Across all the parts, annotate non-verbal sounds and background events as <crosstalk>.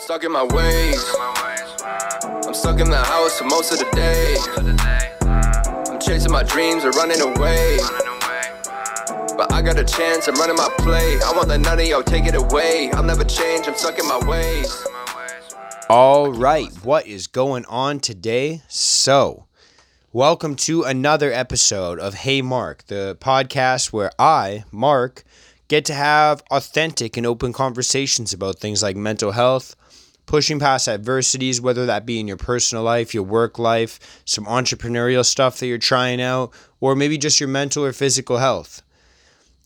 stuck in my ways. I'm stuck in the house for most of the day. I'm chasing my dreams or running away. But I got a chance, I'm running my play. I won't let none of y'all take it away. I'll never change, I'm stuck in my ways. All right, what is going on today? So, welcome to another episode of Hey Mark, the podcast where I, Mark, get to have authentic and open conversations about things like mental health, pushing past adversities, whether that be in your personal life, your work life, some entrepreneurial stuff that you're trying out, or maybe just your mental or physical health.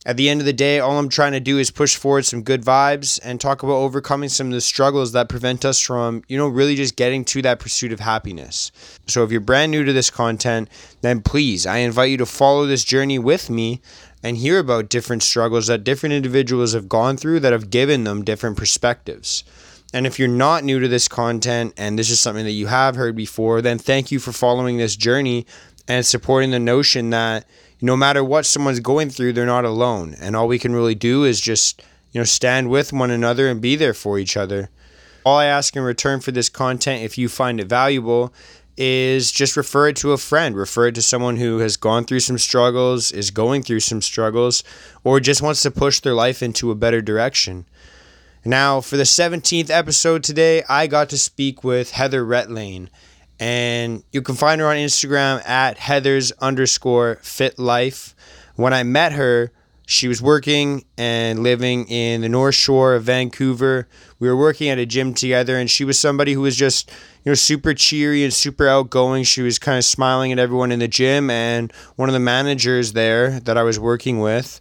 At the end of the day, all I'm trying to do is push forward some good vibes and talk about overcoming some of the struggles that prevent us from, you know, really just getting to that pursuit of happiness. So if you're brand new to this content, then please, I invite you to follow this journey with me and hear about different struggles that different individuals have gone through that have given them different perspectives. And if you're not new to this content and this is something that you have heard before, then thank you for following this journey and supporting the notion that no matter what someone's going through, they're not alone. And all we can really do is just, you know, stand with one another and be there for each other. All I ask in return for this content, if you find it valuable, is just refer it to a friend, refer it to someone who has gone through some struggles, is going through some struggles, or just wants to push their life into a better direction. Now, for the 17th episode today, I got to speak with Heather Retlane. And you can find her on Instagram at Heather's underscore fit life. When I met her, she was working and living in the North Shore of Vancouver. We were working at a gym together, and she was somebody who was just, you know, super cheery and super outgoing. She was kind of smiling at everyone in the gym, and one of the managers there that I was working with,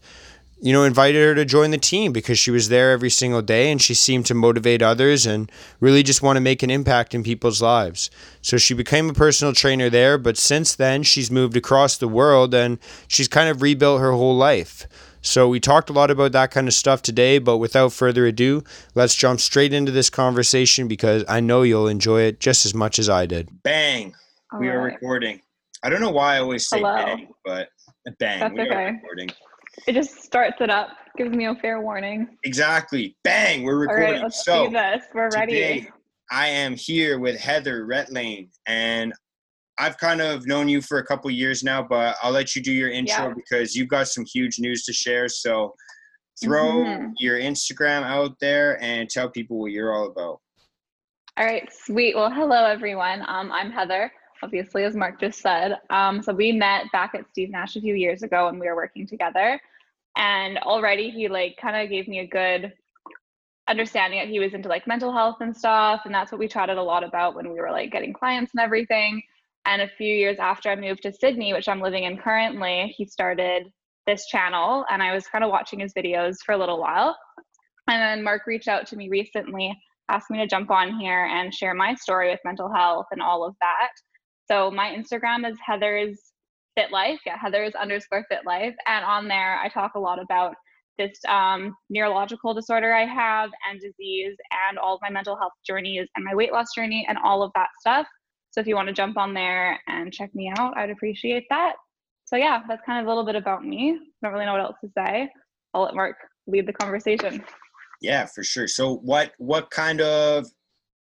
you know, invited her to join the team because she was there every single day and she seemed to motivate others and really just want to make an impact in people's lives. So she became a personal trainer there, but since then she's moved across the world and she's kind of rebuilt her whole life. So we talked a lot about that kind of stuff today, but without further ado, let's jump straight into this conversation because I know you'll enjoy it just as much as I did. Bang. All we are recording. I don't know why I always say Hello. bang, but bang. That's we are recording. It just starts it up, gives me a fair warning. Exactly. Bang, we're recording. right, let's so do this. We're ready. today I am here with Heather Retlane and I've kind of known you for a couple years now, but I'll let you do your intro Yeah. because you've got some huge news to share. So throw Mhm. your Instagram out there and tell people what you're all about. All right, sweet. Well, hello everyone. Um, I'm Heather, obviously, as Mark just said. Um, so we met back at Steve Nash a few years ago when we were working together, and already he like kind of gave me a good understanding that he was into like mental health and stuff, and that's what we chatted a lot about when we were like getting clients and everything. And a few years after I moved to Sydney, which I'm living in currently, he started this channel, and I was kind of watching his videos for a little while. And then Mark reached out to me recently asked me to jump on here and share my story with mental health and all of that. So my Instagram is Heather's Fit Life, yeah, Heather's underscore Fit Life, and on there I talk a lot about this um, neurological disorder I have and disease and all of my mental health journeys and my weight loss journey and all of that stuff. So if you want to jump on there and check me out, I'd appreciate that. So yeah, that's kind of a little bit about me. Don't really know what else to say. I'll let Mark lead the conversation. Yeah, for sure. So what what kind of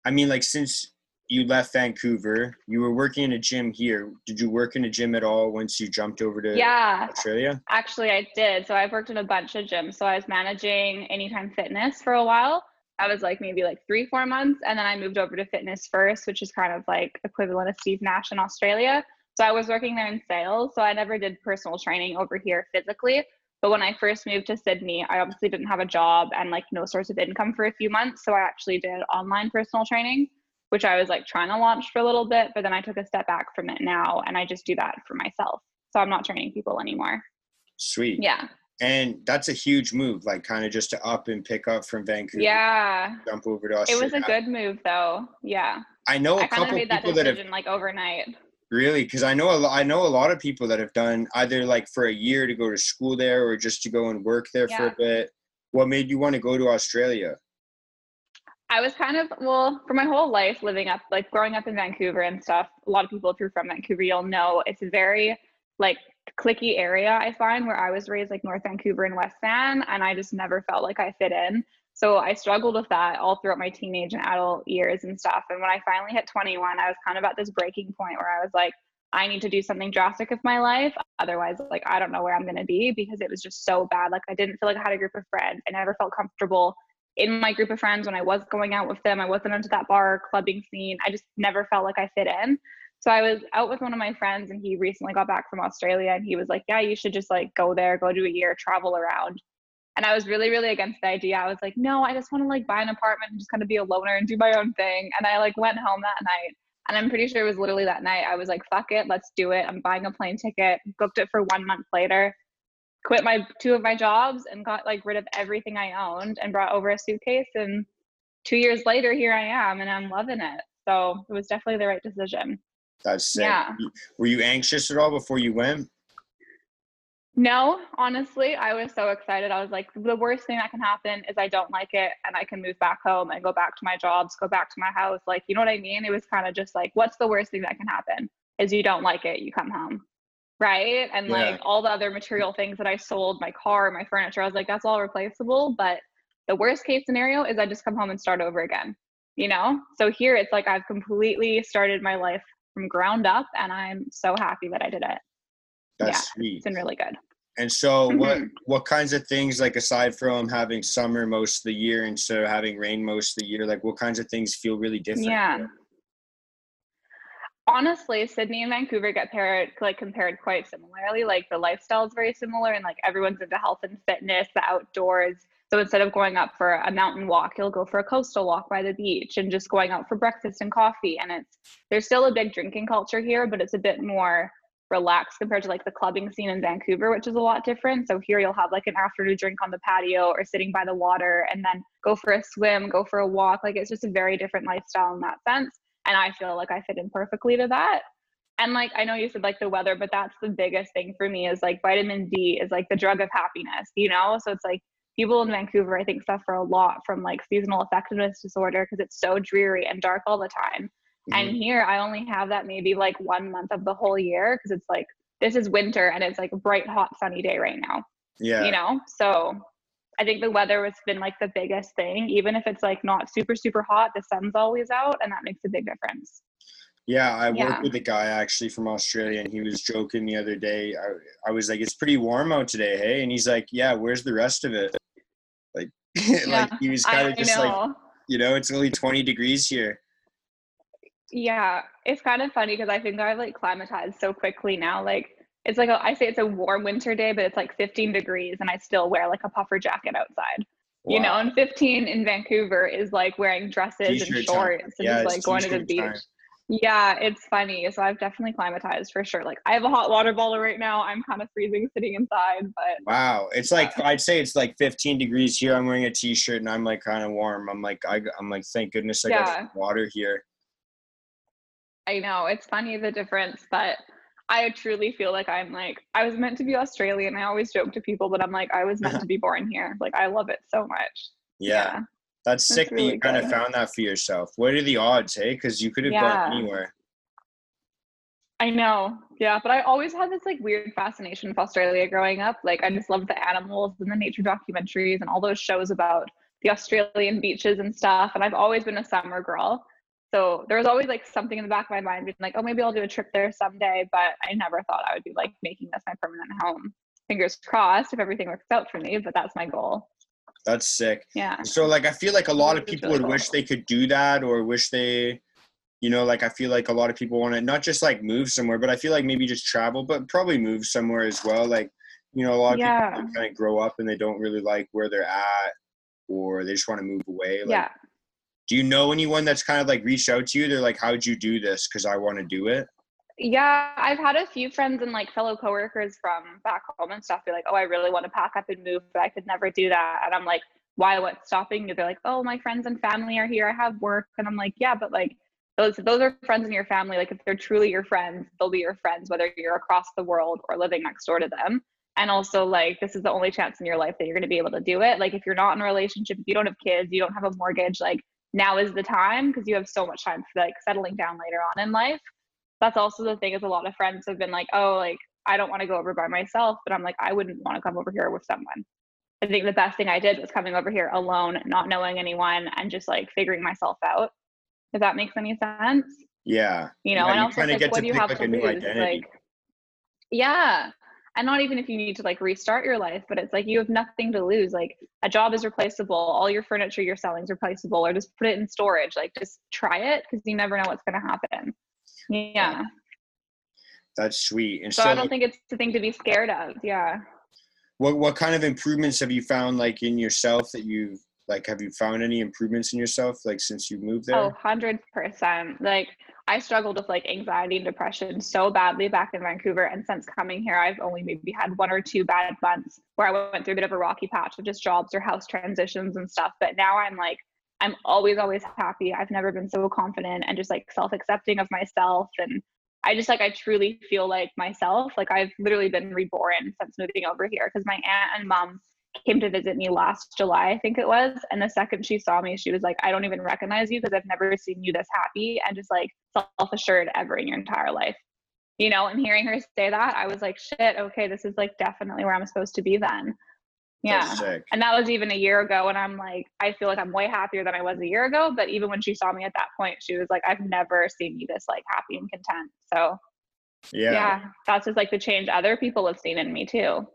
I mean like since you left Vancouver, you were working in a gym here. Did you work in a gym at all once you jumped over to Yeah, Australia? Actually, I did. So I've worked in a bunch of gyms. So I was managing Anytime Fitness for a while. I was like maybe like three, four months. And then I moved over to Fitness First, which is kind of like equivalent of Steve Nash in Australia. So I was working there in sales. So I never did personal training over here physically. But when I first moved to Sydney, I obviously didn't have a job and like no source of income for a few months. So I actually did online personal training, which I was like trying to launch for a little bit. But then I took a step back from it now and I just do that for myself. So I'm not training people anymore. Sweet. Yeah. And that's a huge move, like kind of just to up and pick up from Vancouver. Yeah. Jump over to Australia. It was a good move though. Yeah. I know a I couple made that people that have like overnight. really because I know a lo- I know a lot of people that have done either like for a year to go to school there or just to go and work there for a bit. What made you want to go to Australia? I was kind of well for my whole life living up like growing up in Vancouver and stuff. A lot of people, if you're from Vancouver, you'll know it's a very like clicky area. I find where I was raised, like North Vancouver and West Van, and I just never felt like I fit in. So I struggled with that all throughout my teenage and adult years and stuff. And when I finally hit 21, I was kind of at this breaking point where I was like, I need to do something drastic with my life. Otherwise, like, I don't know where I'm going to be because it was just so bad. Like, I didn't feel like I had a group of friends. I never felt comfortable in my group of friends when I was going out with them. I wasn't into that bar clubbing scene. I just never felt like I fit in. So I was out with one of my friends and he recently got back from Australia and he was like, Yeah, you should just like go there, go do a year, travel around. And I was really, really against the idea. I was like, no, I just want to like buy an apartment and just kind of be a loner and do my own thing. And I like went home that night. And I'm pretty sure it was literally that night. I was like, fuck it, let's do it. I'm buying a plane ticket, booked it for one month later, quit my two of my jobs and got like rid of everything I owned and brought over a suitcase. And two years later, here I am and I'm loving it. So it was definitely the right decision. That's sick. Yeah. Were you anxious at all before you went? No, honestly, I was so excited. I was like, the worst thing that can happen is I don't like it and I can move back home and go back to my jobs, go back to my house. Like, you know what I mean? It was kind of just like, what's the worst thing that can happen? Is you don't like it, you come home. Right. And yeah. like all the other material things that I sold, my car, my furniture, I was like, that's all replaceable. But the worst case scenario is I just come home and start over again, you know? So here it's like I've completely started my life from ground up and I'm so happy that I did it. That's yeah, sweet. It's been really good. And so, mm-hmm. what what kinds of things like aside from having summer most of the year instead of having rain most of the year, like what kinds of things feel really different? Yeah. Honestly, Sydney and Vancouver get paired like compared quite similarly. Like the lifestyle is very similar, and like everyone's into health and fitness, the outdoors. So instead of going up for a mountain walk, you'll go for a coastal walk by the beach and just going out for breakfast and coffee. And it's there's still a big drinking culture here, but it's a bit more relaxed compared to like the clubbing scene in Vancouver, which is a lot different. So here you'll have like an afternoon drink on the patio or sitting by the water and then go for a swim, go for a walk. Like it's just a very different lifestyle in that sense. And I feel like I fit in perfectly to that. And like I know you said like the weather, but that's the biggest thing for me is like vitamin D is like the drug of happiness, you know? So it's like people in Vancouver I think suffer a lot from like seasonal affectiveness disorder because it's so dreary and dark all the time. Mm-hmm. And here I only have that maybe like one month of the whole year because it's like this is winter and it's like a bright, hot, sunny day right now. Yeah. You know? So I think the weather has been like the biggest thing. Even if it's like not super, super hot, the sun's always out and that makes a big difference. Yeah, I yeah. worked with a guy actually from Australia and he was joking the other day. I, I was like, It's pretty warm out today, hey? And he's like, Yeah, where's the rest of it? Like <laughs> yeah, like he was kind of just know. like you know, it's only twenty degrees here. Yeah, it's kind of funny because I think I've like climatized so quickly now. Like it's like a, I say it's a warm winter day, but it's like 15 degrees, and I still wear like a puffer jacket outside. Wow. You know, and 15 in Vancouver is like wearing dresses T-shirt and shorts time. and yeah, just like going to the beach. Time. Yeah, it's funny. So I've definitely climatized for sure. Like I have a hot water bottle right now. I'm kind of freezing sitting inside, but wow, it's like I'd say it's like 15 degrees here. I'm wearing a t-shirt and I'm like kind of warm. I'm like I, I'm like thank goodness I yeah. got water here. I know it's funny the difference, but I truly feel like I'm like I was meant to be Australian. I always joke to people, but I'm like I was meant to <laughs> be born here. Like I love it so much. Yeah. yeah. That's, That's sick really that you kind of found that for yourself. What are the odds, hey? Because you could have yeah. gone anywhere. I know. Yeah, but I always had this like weird fascination with Australia growing up. Like I just loved the animals and the nature documentaries and all those shows about the Australian beaches and stuff. And I've always been a summer girl. So there was always like something in the back of my mind being like, oh, maybe I'll do a trip there someday. But I never thought I would be like making this my permanent home. Fingers crossed if everything works out for me, but that's my goal. That's sick. Yeah. So like I feel like a lot of people would wish they could do that or wish they you know, like I feel like a lot of people want to not just like move somewhere, but I feel like maybe just travel, but probably move somewhere as well. Like, you know, a lot of yeah. people kind of grow up and they don't really like where they're at or they just want to move away. Like, yeah do you know anyone that's kind of like reached out to you? They're like how'd you do this? Because i want to do it. Yeah i've had a few friends and like fellow coworkers from back home and stuff be like oh i really want to pack up and move but i could never do that. And i'm like why? What's stopping you? They're like oh my friends and family are here. I have work. And i'm like yeah but like those those are friends in your family. Like if they're truly your friends they'll be your friends whether you're across the world or living next door to them. And also like this is the only chance in your life that you're going to be able to do it. Like if you're not in a relationship if you don't have kids you don't have a mortgage like now is the time because you have so much time for like settling down later on in life. That's also the thing is a lot of friends have been like, oh, like I don't want to go over by myself, but I'm like, I wouldn't want to come over here with someone. I think the best thing I did was coming over here alone, not knowing anyone, and just like figuring myself out. If that makes any sense. Yeah. You know, yeah, and you also like, do you have like, to a new lose? identity. Like, yeah, and not even if you need to like restart your life, but it's like you have nothing to lose. Like a job is replaceable, all your furniture you're selling is replaceable, or just put it in storage. Like just try it because you never know what's going to happen. Yeah. That's sweet. And So, so, I don't think it's the thing to be scared of. Yeah. what what kind of improvements have you found like in yourself that you've like have you found any improvements in yourself like since you moved there? Oh, 100%. Like, I struggled with like anxiety and depression so badly back in Vancouver. And since coming here, I've only maybe had one or two bad months where I went through a bit of a rocky patch of just jobs or house transitions and stuff. But now I'm like, I'm always, always happy. I've never been so confident and just like self accepting of myself. And I just like, I truly feel like myself. Like, I've literally been reborn since moving over here because my aunt and mom came to visit me last July, I think it was. And the second she saw me, she was like, I don't even recognize you because I've never seen you this happy and just like self assured ever in your entire life. You know, and hearing her say that, I was like, shit, okay, this is like definitely where I'm supposed to be then. Yeah. And that was even a year ago. And I'm like, I feel like I'm way happier than I was a year ago. But even when she saw me at that point, she was like, I've never seen you this like happy and content. So Yeah, yeah, that's just like the change other people have seen in me too.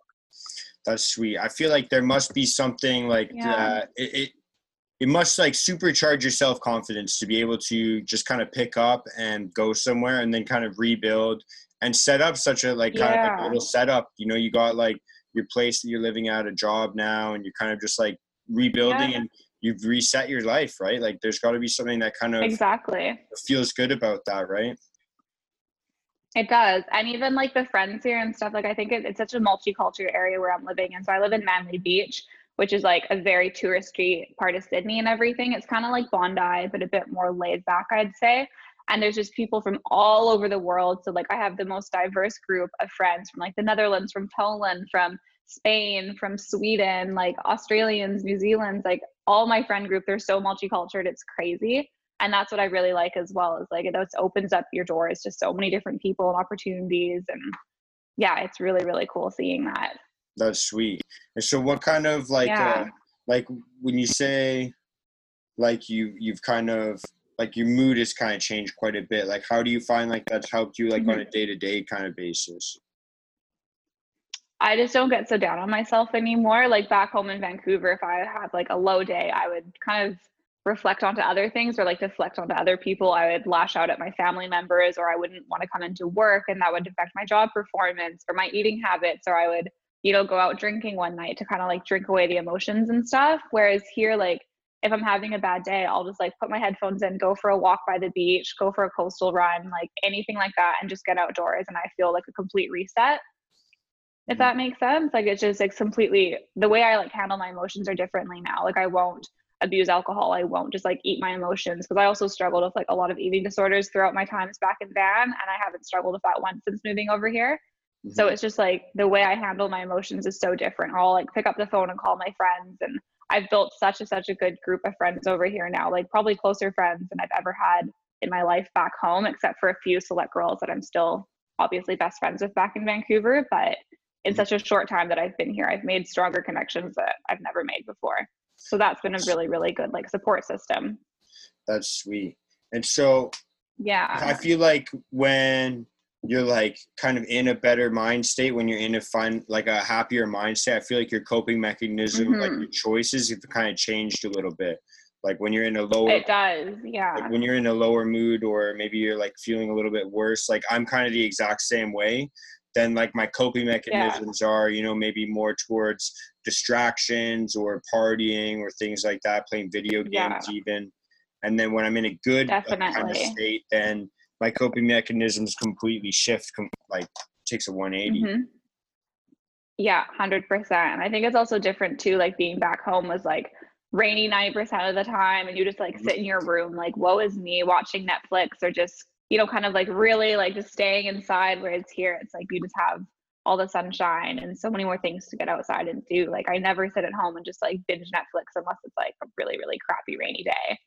That's sweet. I feel like there must be something like Yeah. uh, it, it it must like supercharge your self confidence to be able to just kind of pick up and go somewhere and then kind of rebuild and set up such a like kind of like a little setup. You know, you got like your place that you're living at, a job now, and you're kind of just like rebuilding Yeah. and you've reset your life, right? Like there's got to be something that kind of Exactly. feels good about that, right? It does. And even like the friends here and stuff, like I think it, it's such a multicultural area where I'm living. And so I live in Manly Beach, which is like a very touristy part of Sydney and everything. It's kind of like Bondi, but a bit more laid back, I'd say. And there's just people from all over the world. So like I have the most diverse group of friends from like the Netherlands, from Poland, from Spain, from Sweden, like Australians, New Zealand's, like all my friend group, they're so multicultural, it's crazy and that's what i really like as well is like it just opens up your doors to so many different people and opportunities and yeah it's really really cool seeing that That's sweet. And so, what kind of like, uh, like when you say, like you you've kind of like your mood has kind of changed quite a bit. Like, how do you find like that's helped you like on a day to day kind of basis? i just don't get so down on myself anymore like back home in vancouver if i had like a low day i would kind of reflect onto other things or like deflect onto other people i would lash out at my family members or i wouldn't want to come into work and that would affect my job performance or my eating habits or i would you know go out drinking one night to kind of like drink away the emotions and stuff. Whereas here like if i'm having a bad day i'll just like put my headphones in go for a walk by the beach go for a coastal run like anything like that and just get outdoors and i feel like a complete reset. If mm-hmm. that makes sense like it's just like completely the way i like handle my emotions are differently now like i won't abuse alcohol i won't just like eat my emotions because i also struggled with like a lot of eating disorders throughout my times back in van and i haven't struggled with that once since moving over here. So mm-hmm. it's just like the way i handle my emotions is so different. Or i'll like pick up the phone and call my friends and i've built such a such a good group of friends over here now like probably closer friends than i've ever had in my life back home except for a few select girls that i'm still obviously best friends with back in vancouver but in mm-hmm. such a short time that I've been here, I've made stronger connections that I've never made before. So that's been a really, really good like support system. That's sweet. And so, Yeah. I feel like when you're like kind of in a better mind state, when you're in a fun like a happier mind state, I feel like your coping mechanism, like Mhm. your choices, have kind of changed a little bit. Like when you're in a lower It does. Yeah. like when you're in a lower mood or maybe you're like feeling a little bit worse like i'm kind of the exact same way then like my coping mechanisms are you know maybe more towards distractions or partying or things like that playing video Yeah. games even and then when i'm in a good like, kind of state then my coping mechanisms completely shift like takes a 180 Mhm. Yeah, 100%. And I think it's also different too, like being back home was like rainy 90% of the time and you just like sit in your room like woe is me watching Netflix or just, you know, kind of like really like just staying inside whereas here it's like you just have all the sunshine and so many more things to get outside and do. Like I never sit at home and just like binge Netflix unless it's like a really, really crappy rainy day.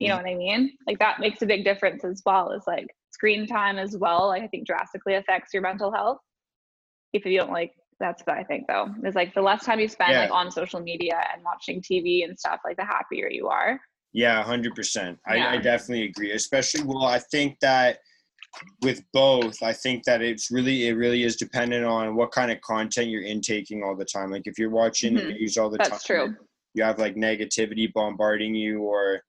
You know mm. what I mean? Like that makes a big difference as well as like screen time as well. Like I think drastically affects your mental health if you don't like that's what I think though. Is like the less time you spend Yeah. like on social media and watching TV and stuff, like the happier you are. Yeah, hundred percent. I, I definitely agree. Especially, well, I think that with both, I think that it's really, it really is dependent on what kind of content you're intaking all the time. Like if you're watching Mhm. news all the time, That's true. you have like negativity bombarding you, or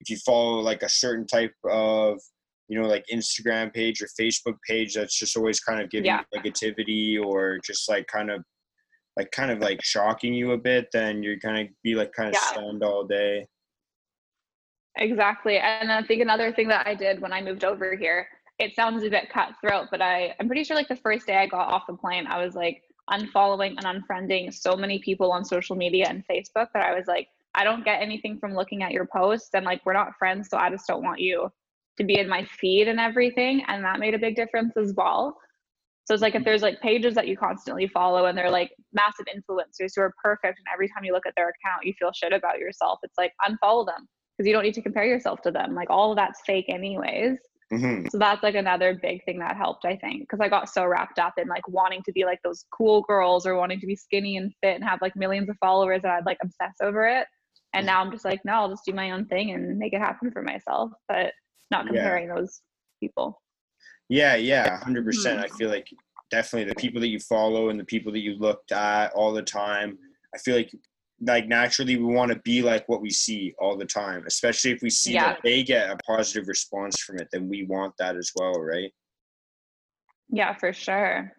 if you follow like a certain type of, you know, like Instagram page or Facebook page that's just always kind of giving Yeah. negativity or just like kind of, like kind of like shocking you a bit, then you're gonna be like kind of Yeah. stunned all day. Exactly. And I think another thing that I did when I moved over here, it sounds a bit cutthroat, but I, I'm pretty sure like the first day I got off the plane, I was like unfollowing and unfriending so many people on social media and Facebook that I was like, I don't get anything from looking at your posts and like we're not friends, so I just don't want you to be in my feed and everything. And that made a big difference as well. So it's like if mm. there's like pages that you constantly follow and they're like massive influencers who are perfect, and every time you look at their account, you feel shit about yourself. It's like unfollow them because you don't need to compare yourself to them. Like all of that's fake anyways. hmm So that's like another big thing that helped, I think, because I got so wrapped up in like wanting to be like those cool girls or wanting to be skinny and fit and have like millions of followers that I'd like obsess over it. And now I'm just like, no, I'll just do my own thing and make it happen for myself, but not Yeah. comparing those people. Yeah, yeah, hundred percent. I feel like definitely the people that you follow and the people that you looked at all the time. I feel like like naturally we want to be like what we see all the time, especially if we see Yeah. that they get a positive response from it, then we want that as well, right? Yeah, for sure.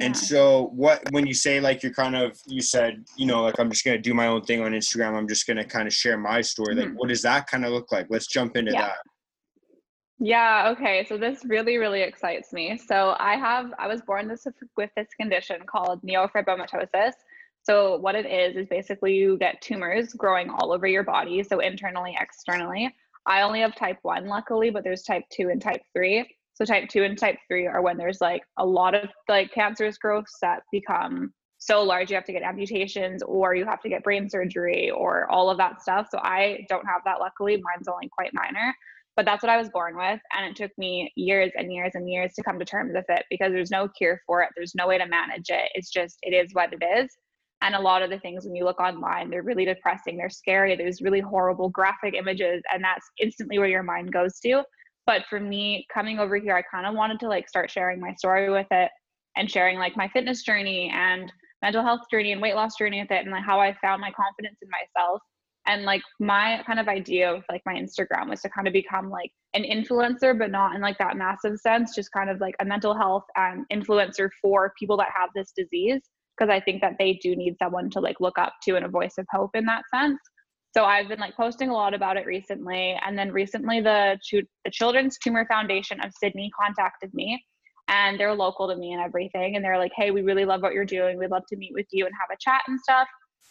And Yeah. so what when you say like you're kind of you said, you know, like I'm just gonna do my own thing on Instagram, I'm just gonna kind of share my story. Like Mhm. what does that kind of look like? Let's jump into Yeah. that. Yeah, okay. So this really, really excites me. So I have, I was born this with this condition called neurofibromatosis. So what it is is basically you get tumors growing all over your body, so internally, externally. I only have type 1 luckily, but there's type 2 and type 3. So type 2 and type 3 are when there's like a lot of like cancerous growths that become so large you have to get amputations or you have to get brain surgery or all of that stuff. So I don't have that luckily. Mine's only quite minor but that's what I was born with. And it took me years and years and years to come to terms with it because there's no cure for it. There's no way to manage it. It's just, it is what it is. And a lot of the things when you look online, they're really depressing, they're scary, there's really horrible graphic images, and that's instantly where your mind goes to. But for me, coming over here, I kind of wanted to like start sharing my story with it and sharing like my fitness journey and mental health journey and weight loss journey with it and like how I found my confidence in myself and like my kind of idea of like my instagram was to kind of become like an influencer but not in like that massive sense just kind of like a mental health and influencer for people that have this disease because i think that they do need someone to like look up to and a voice of hope in that sense so i've been like posting a lot about it recently and then recently the, the children's tumor foundation of sydney contacted me and they're local to me and everything and they're like hey we really love what you're doing we'd love to meet with you and have a chat and stuff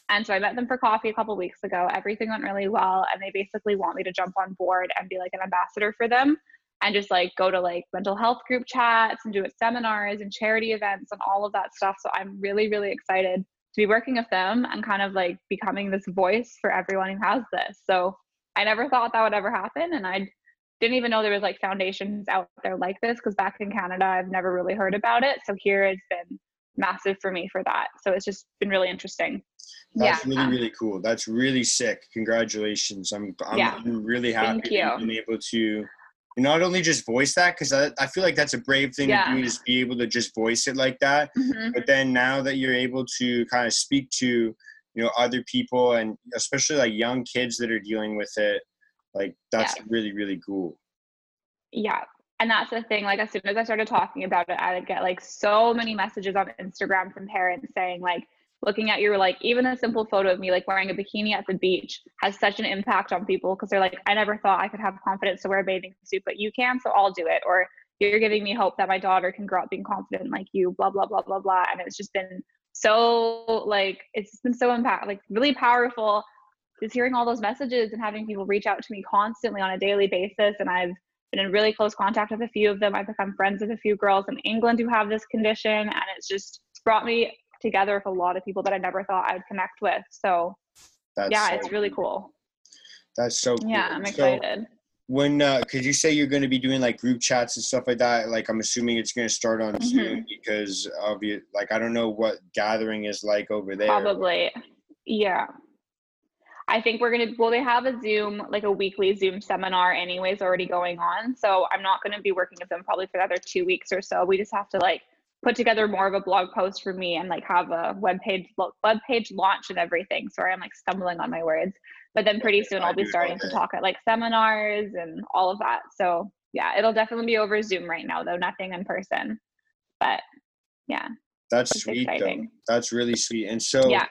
and so I met them for coffee a couple weeks ago. Everything went really well. And they basically want me to jump on board and be like an ambassador for them and just like go to like mental health group chats and do it seminars and charity events and all of that stuff. So I'm really, really excited to be working with them and kind of like becoming this voice for everyone who has this. So I never thought that would ever happen. And I didn't even know there was like foundations out there like this because back in Canada, I've never really heard about it. So here it's been massive for me for that. So it's just been really interesting. That's Yeah. really, really cool. That's really sick. Congratulations. I'm I'm, Yeah. I'm really happy Thank you. able to not only just voice that, because I, I feel like that's a brave thing Yeah. to do is be able to just voice it like that. Mhm. But then now that you're able to kind of speak to, you know, other people and especially like young kids that are dealing with it, like that's really, really cool. Yeah. And that's the thing. Like, as soon as I started talking about it, I would get like so many messages on Instagram from parents saying, like, looking at your, like, even a simple photo of me, like, wearing a bikini at the beach has such an impact on people because they're like, I never thought I could have confidence to wear a bathing suit, but you can, so I'll do it. Or you're giving me hope that my daughter can grow up being confident like you, blah, blah, blah, blah, blah. And it's just been so, like, it's been so impact, like, really powerful just hearing all those messages and having people reach out to me constantly on a daily basis. And I've been in really close contact with a few of them. I've become friends with a few girls in England who have this condition, and it's just brought me together with a lot of people that I never thought I would connect with. So That's yeah, so it's really cool. That's so cool. Yeah, I'm So, excited. when uh could you say you're going to be doing like group chats and stuff like that like i'm assuming it's going to start on zoom Mhm. because of you like i don't know what gathering is like over there Probably. Yeah. I think we're gonna well they have a Zoom, like a weekly Zoom seminar anyways already going on. So I'm not gonna be working with them probably for another two weeks or so. We just have to like put together more of a blog post for me and like have a web page web page launch and everything. Sorry, I'm like stumbling on my words. But then pretty soon I'll be starting to talk at like seminars and all of that. So yeah, it'll definitely be over Zoom right now though, nothing in person. But yeah, that's sweet exciting. though that's really sweet and so Yeah.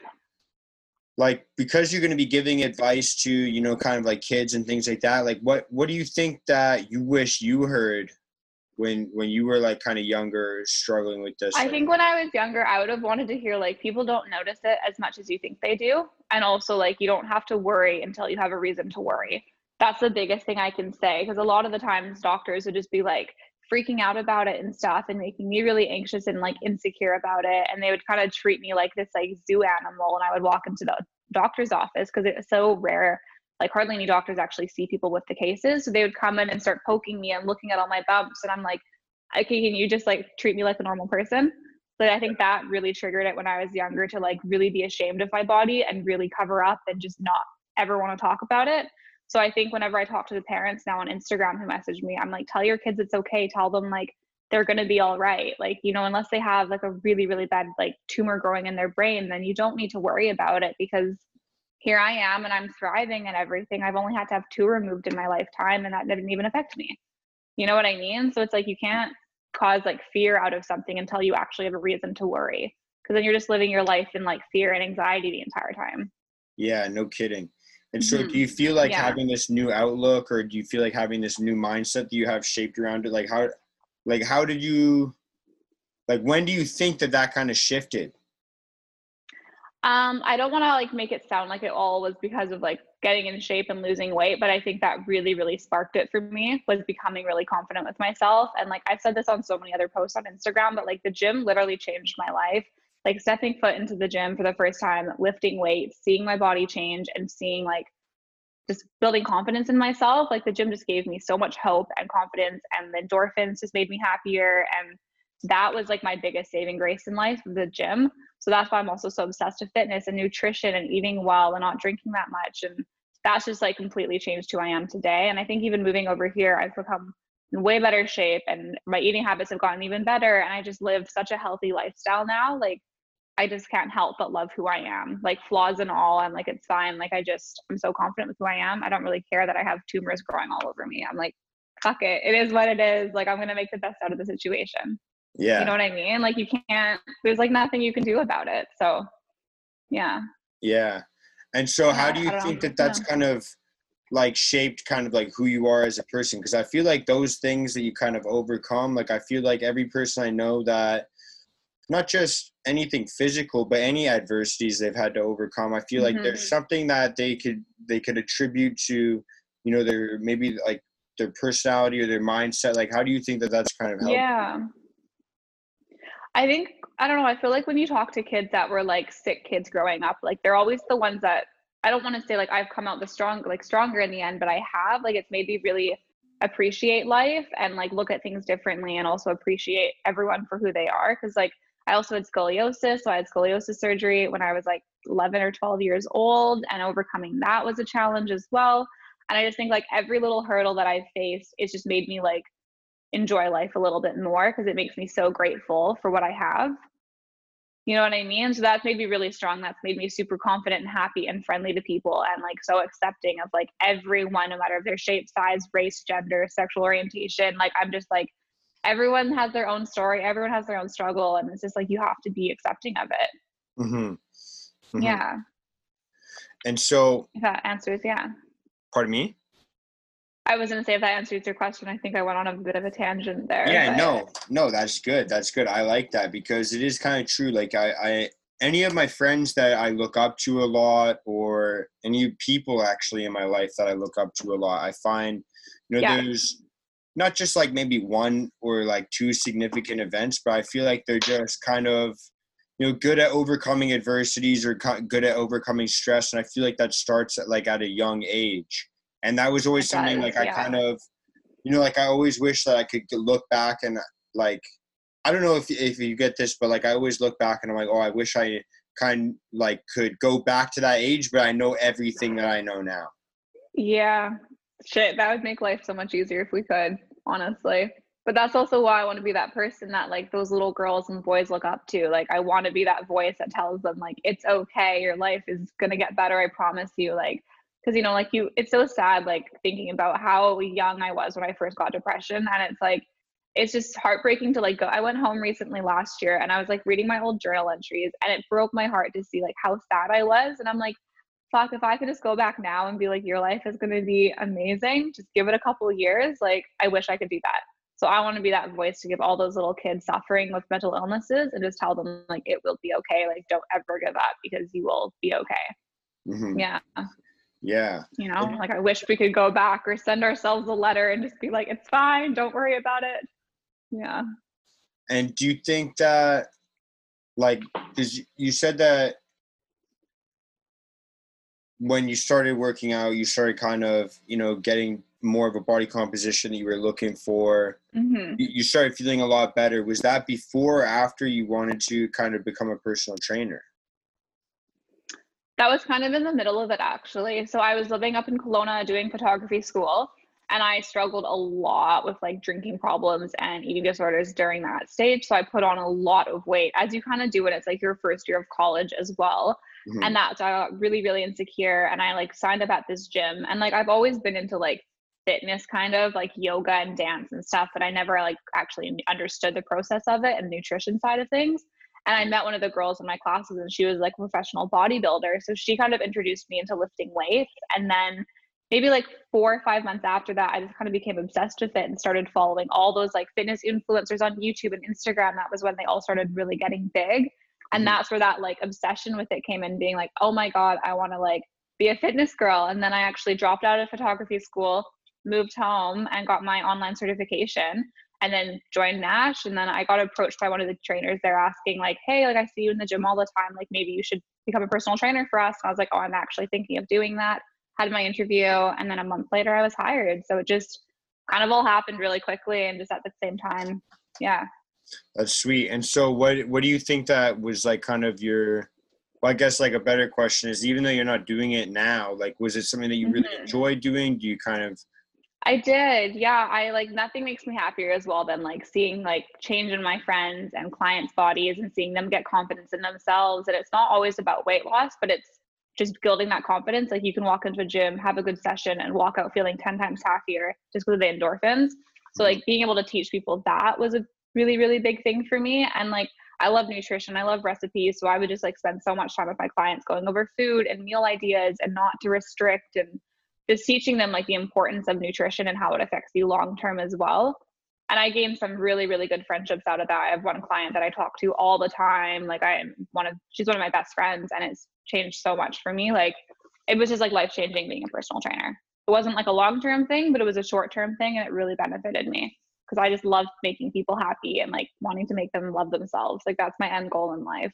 like because you're going to be giving advice to you know kind of like kids and things like that like what what do you think that you wish you heard when when you were like kind of younger struggling with this I like- think when I was younger, I would have wanted to hear like people don't notice it as much as you think they do. And also, like, you don't have to worry until you have a reason to worry. That's the biggest thing I can say. Because a lot of the times, doctors would just be like freaking out about it and stuff and making me really anxious and like insecure about it. And they would kind of treat me like this like zoo animal. And I would walk into the doctor's office because it was so rare. Like, hardly any doctors actually see people with the cases. So they would come in and start poking me and looking at all my bumps. And I'm like, okay, can you just like treat me like a normal person? But I think that really triggered it when I was younger to like really be ashamed of my body and really cover up and just not ever want to talk about it. So I think whenever I talk to the parents now on Instagram who message me, I'm like, tell your kids it's okay. Tell them like they're gonna be all right. Like, you know, unless they have like a really, really bad like tumor growing in their brain, then you don't need to worry about it because here I am and I'm thriving and everything. I've only had to have two removed in my lifetime and that didn't even affect me. You know what I mean? So it's like you can't cause like fear out of something until you actually have a reason to worry. Because then you're just living your life in like fear and anxiety the entire time. Yeah, no kidding. And so, Mhm. do you feel like Yeah. having this new outlook, or do you feel like having this new mindset that you have shaped around it? Like how, like how did you, like when do you think that that kind of shifted? Um, I don't want to like make it sound like it all was because of like getting in shape and losing weight, but I think that really, really sparked it for me was becoming really confident with myself. And like I've said this on so many other posts on Instagram, but like the gym literally changed my life. Like stepping foot into the gym for the first time, lifting weights, seeing my body change, and seeing like just building confidence in myself. Like the gym just gave me so much hope and confidence, and the endorphins just made me happier. And that was like my biggest saving grace in life, the gym. So that's why I'm also so obsessed with fitness and nutrition and eating well and not drinking that much. And that's just like completely changed who I am today. And I think even moving over here, I've become in way better shape and my eating habits have gotten even better. And I just live such a healthy lifestyle now. Like I just can't help but love who I am, like flaws and all. I'm like, it's fine. Like I just, I'm so confident with who I am. I don't really care that I have tumors growing all over me. I'm like, fuck it. It is what it is. Like I'm to make the best out of the situation. Yeah, You know what I mean? Like you can't, there's like nothing you can do about it. So yeah. yeah. And so, how do you think know. that that's Yeah. kind of like shaped kind of like who you are as a person? Because I feel like those things that you kind of overcome, like I feel like every person I know that not just anything physical, but any adversities they've had to overcome, I feel like Mhm. there's something that they could they could attribute to, you know, their maybe like their personality or their mindset. Like, how do you think that that's kind of helped? Yeah. I think I don't know, I feel like when you talk to kids that were like sick kids growing up, like they're always the ones that I don't want to say like I've come out the strong like stronger in the end, but I have like it's made me really appreciate life and like look at things differently and also appreciate everyone for who they are cuz like I also had scoliosis, so I had scoliosis surgery when I was like 11 or 12 years old and overcoming that was a challenge as well. And I just think like every little hurdle that I've faced it's just made me like enjoy life a little bit more because it makes me so grateful for what I have. You know what I mean? So that's made me really strong. That's made me super confident and happy and friendly to people and like so accepting of like everyone, no matter if their shape, size, race, gender, sexual orientation. Like I'm just like everyone has their own story, everyone has their own struggle, and it's just like you have to be accepting of it. Mm-hmm. Mhm. Yeah. And so, If that answers, yeah. pardon me. I was gonna say if that answers your question, I think I went on a bit of a tangent there. Yeah, but- no, no, that's good. That's good. I like that because it is kind of true. Like I, I, any of my friends that I look up to a lot, or any people actually in my life that I look up to a lot, I find, you know, Yeah. there's not just like maybe one or like two significant events, but I feel like they're just kind of, you know, good at overcoming adversities or co- good at overcoming stress, and I feel like that starts at like at a young age. And that was always something like I kind of, you know, like I always wish that I could look back and like, I don't know if if you get this, but like I always look back and I'm like, oh, I wish I kind like could go back to that age, but I know everything that I know now. Yeah. Shit, that would make life so much easier if we could, honestly. But that's also why I want to be that person that like those little girls and boys look up to. Like I want to be that voice that tells them like it's okay, your life is going to get better, I promise you. Like cuz you know like you it's so sad like thinking about how young I was when I first got depression and it's like it's just heartbreaking to like go I went home recently last year and I was like reading my old journal entries and it broke my heart to see like how sad I was and I'm like fuck if i could just go back now and be like your life is going to be amazing just give it a couple of years like i wish i could do that. So i want to be that voice to give all those little kids suffering with mental illnesses and just tell them like it will be okay like don't ever give up because you will be okay. Hmm yeah Yeah. you know like i wish we could go back or send ourselves a letter and just be like it's fine don't worry about it yeah And do you think that, like, because you said that when you started working out, you started kind of, you know, getting more of a body composition that you were looking for. hmm You you started feeling a lot better. Was that before or after you wanted to kind of become a personal trainer? That was kind of in the middle of it actually. So I was living up in Kelowna doing photography school and I struggled a lot with like drinking problems and eating disorders during that stage. So I put on a lot of weight as you kind of do when it's like your first year of college as well. Mhm. And that's I got really, really insecure and I like signed up at this gym and like I've always been into like fitness kind of like yoga and dance and stuff, but I never like actually understood the process of it and nutrition side of things. And I met one of the girls in my classes and she was like a professional bodybuilder. So she kind of introduced me into lifting weights. And then maybe like four or five months after that, I just kind of became obsessed with it and started following all those like fitness influencers on YouTube and Instagram. That was when they all started really getting big. And Mhm. that's where that like obsession with it came in, being like, oh my God, I want to like be a fitness girl. And then I actually dropped out of photography school, moved home, and got my online certification and then joined Nash. And then I got approached by one of the trainers there asking, like, hey, like I see you in the gym all the time. Like maybe you should become a personal trainer for us. And I was like, oh, I'm actually thinking of doing that. Had my interview, and then a month later I was hired. So it just kind of all happened really quickly and just at the same time. Yeah. That's sweet. And so, what what do you think that was like? Kind of your, well, I guess like a better question is, even though you're not doing it now, like, was it something that you really Mhm. enjoyed doing? Do you kind of I did. Yeah. I like nothing makes me happier as well than like seeing like change in my friends and clients' bodies and seeing them get confidence in themselves. And it's not always about weight loss, but it's just building that confidence. Like you can walk into a gym, have a good session, and walk out feeling 10 times happier just with the endorphins. So mm-hmm. like being able to teach people that was a really, really big thing for me. And like I love nutrition, I love recipes. So I would just like spend so much time with my clients going over food and meal ideas and not to restrict and just teaching them like the importance of nutrition and how it affects you long term as well. And I gained some really, really good friendships out of that. I have one client that I talk to all the time. Like I am one of she's one of my best friends and it's changed so much for me. Like it was just like life changing being a personal trainer. It wasn't like a long term thing, but it was a short term thing and it really benefited me because I just loved making people happy and like wanting to make them love themselves. Like that's my end goal in life.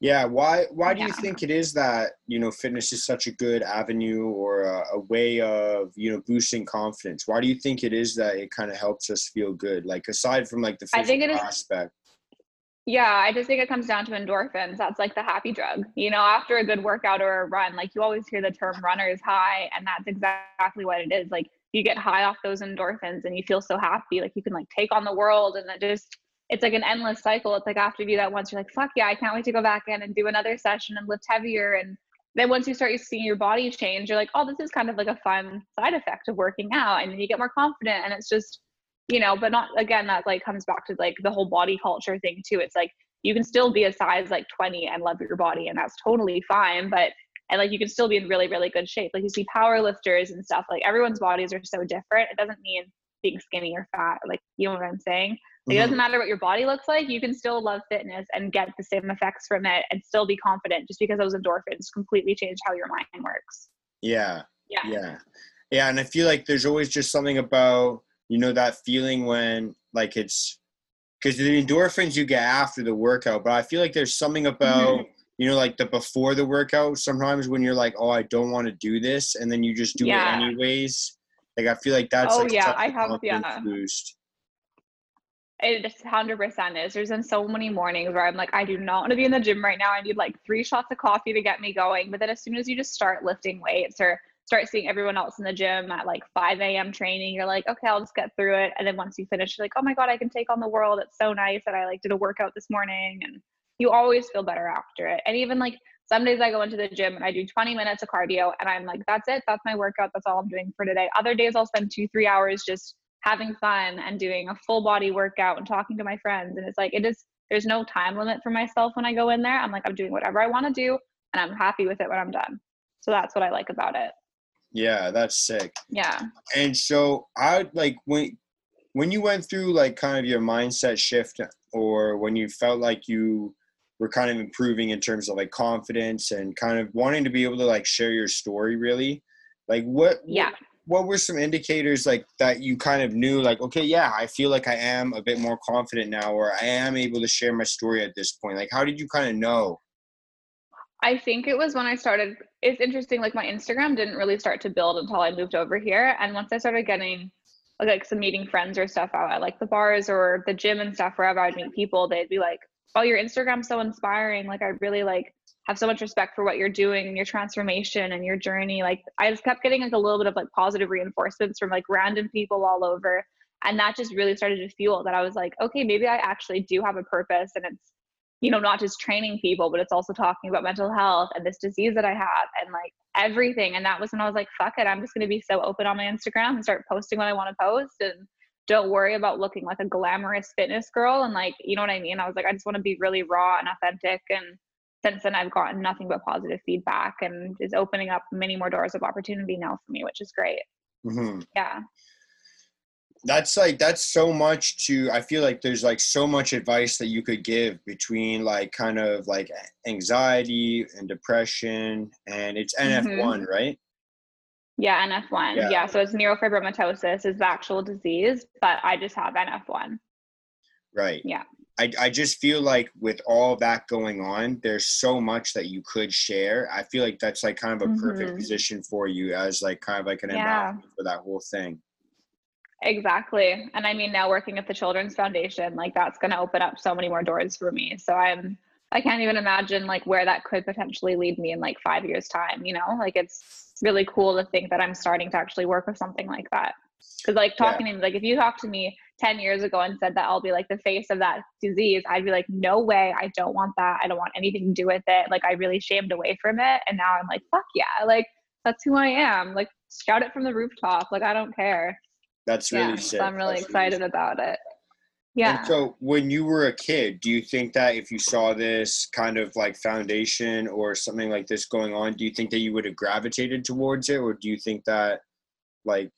Yeah, why why oh, do you think it is that you know fitness is such a good avenue or a, a way of you know boosting confidence? Why do you think it is that it kind of helps us feel good? Like aside from like the I physical think it is- aspect. Yeah, I just think it comes down to endorphins. That's like the happy drug. You know, after a good workout or a run, like you always hear the term runner's high, and that's exactly what it is. Like you get high off those endorphins and you feel so happy. Like you can like take on the world and it just it's like an endless cycle. It's like after you do that once, you're like, fuck yeah, I can't wait to go back in and do another session and lift heavier. And then once you start seeing your body change, you're like, oh, this is kind of like a fun side effect of working out. And then you get more confident and it's just you know, but not again, that like comes back to like the whole body culture thing too. It's like you can still be a size like 20 and love your body, and that's totally fine. But and like you can still be in really, really good shape. Like you see power lifters and stuff, like everyone's bodies are so different. It doesn't mean being skinny or fat, like you know what I'm saying? It doesn't matter what your body looks like, you can still love fitness and get the same effects from it and still be confident just because those endorphins completely change how your mind works. Yeah, Yeah. yeah, yeah, and I feel like there's always just something about you know that feeling when like it's because the endorphins you get after the workout, but I feel like there's something about Mm-hmm. you know, like the before the workout. Sometimes when you're like, oh, I don't want to do this, and then you just do Yeah. it anyways. Like I feel like that's Oh, like yeah, I have- yeah. boost. It hundred percent is. There's been so many mornings where I'm like, I do not want to be in the gym right now. I need like three shots of coffee to get me going. But then as soon as you just start lifting weights or start seeing everyone else in the gym at like 5 a.m. training, you're like, okay, I'll just get through it. And then once you finish, you're like, oh my god, I can take on the world. It's so nice that I like did a workout this morning, and you always feel better after it. And even like some days I go into the gym and I do 20 minutes of cardio, and I'm like, that's it. That's my workout. That's all I'm doing for today. Other days I'll spend two, three hours just having fun and doing a full body workout and talking to my friends. And it's like, it is, there's no time limit for myself when I go in there. I'm like, I'm doing whatever I want to do and I'm happy with it when I'm done. So that's what I like about it. Yeah, that's sick. Yeah. And so I like when when you went through like kind of your mindset shift or when you felt like you were kind of improving in terms of like confidence and kind of wanting to be able to like share your story really like what Yeah. What were some indicators like that you kind of knew like okay yeah i feel like i am a bit more confident now or i am able to share my story at this point like how did you kind of know I think it was when I started. It's interesting. Like my Instagram didn't really start to build until I moved over here, and once I started getting like, like some meeting friends or stuff out at like the bars or the gym and stuff, wherever I'd meet people, they'd be like, "Oh, your Instagram's so inspiring. Like I really like have so much respect for what you're doing and your transformation and your journey." Like I just kept getting like a little bit of like positive reinforcements from like random people all over, and that just really started to fuel that I was like, "Okay, maybe I actually do have a purpose, and it's." you know, not just training people, but it's also talking about mental health and this disease that I have and like everything. And that was when I was like, fuck it, I'm just to be so open on my Instagram and start posting what I want to post and don't worry about looking like a glamorous fitness girl. And like, you know what I mean? I was like, I just want to be really raw and authentic. And since then, I've gotten nothing but positive feedback and is opening up many more doors of opportunity now for me, which is great. hmm Yeah. that's like that's so much to i feel like there's like so much advice that you could give between like kind of like anxiety and depression and it's nf1 right Yeah, NF1. Yeah. Yeah. so it's neurofibromatosis is the actual disease, but I just have NF1. right Yeah. I, I just feel like with all that going on there's so much that you could share i feel like that's like kind of a perfect Mhm. position for you as like kind of like an Yeah. for that whole thing Exactly. And I mean, now working at the Children's Foundation, like that's going to open up so many more doors for me. So I'm, I can't even imagine like where that could potentially lead me in like five years time, you know, like it's really cool to think that I'm starting to actually work with something like that. Cause like Yeah. talking to like, if you talk to me 10 years ago and said that I'll be like the face of that disease, I'd be like, no way. I don't want that. I don't want anything to do with it. Like I really shamed away from it. And now I'm like, fuck yeah. Like that's who I am. Like shout it from the rooftop. Like I don't care. that's really yeah, sick so I'm really That's excited about it. Yeah. And so when you were a kid, do you think that if you saw this kind of like foundation or something like this going on, do you think that you would have gravitated towards it or do you think that like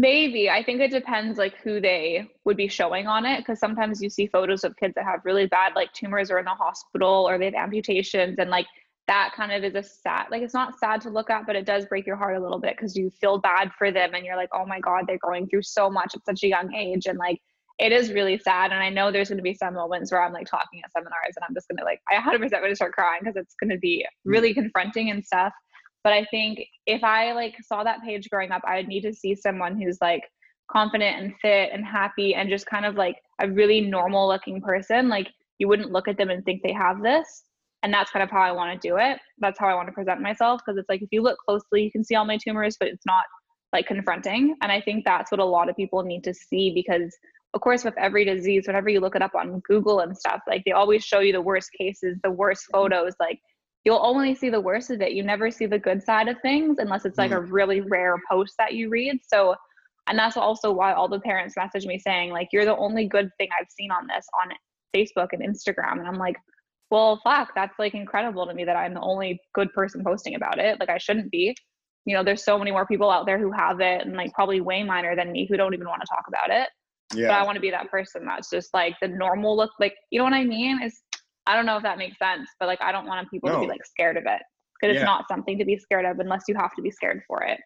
Maybe. I think it depends like who they would be showing on it because sometimes you see photos of kids that have really bad like tumors or in the hospital or they have amputations and like that kind of is a sad like it's not sad to look at but it does break your heart a little bit because you feel bad for them and you're like oh my god they're going through so much at such a young age and like it is really sad and I know there's going to be some moments where I'm like talking at seminars and I'm just going to like I 100% going to start crying because it's going to be really confronting and stuff but I think if I like saw that page growing up, I would need to see someone who's like confident and fit and happy and just kind of like a really normal looking person. Like you wouldn't look at them and think they have this. And that's kind of how I want to do it. That's how I want to present myself because it's like if you look closely, you can see all my tumors, but it's not like confronting. And I think that's what a lot of people need to see because of course with every disease, whenever you look it up on Google and stuff, like they always show you the worst cases, the worst photos, like you'll only see the worst of it. You never see the good side of things unless it's like a mm. really rare post that you read. So, and that's also why all the parents message me saying, like, you're the only good thing I've seen on this on Facebook and Instagram. And I'm like, well, fuck, that's like incredible to me that I'm the only good person posting about it. Like, I shouldn't be. You know, there's so many more people out there who have it and like probably way minor than me who don't even want to talk about it. Yeah. But I want to be that person that's just like the normal look, like, you know what I mean? Is I don't know if that makes sense, but like I don't want people to be like scared of it because Yeah. it's not something to be scared of unless you have to be scared for it.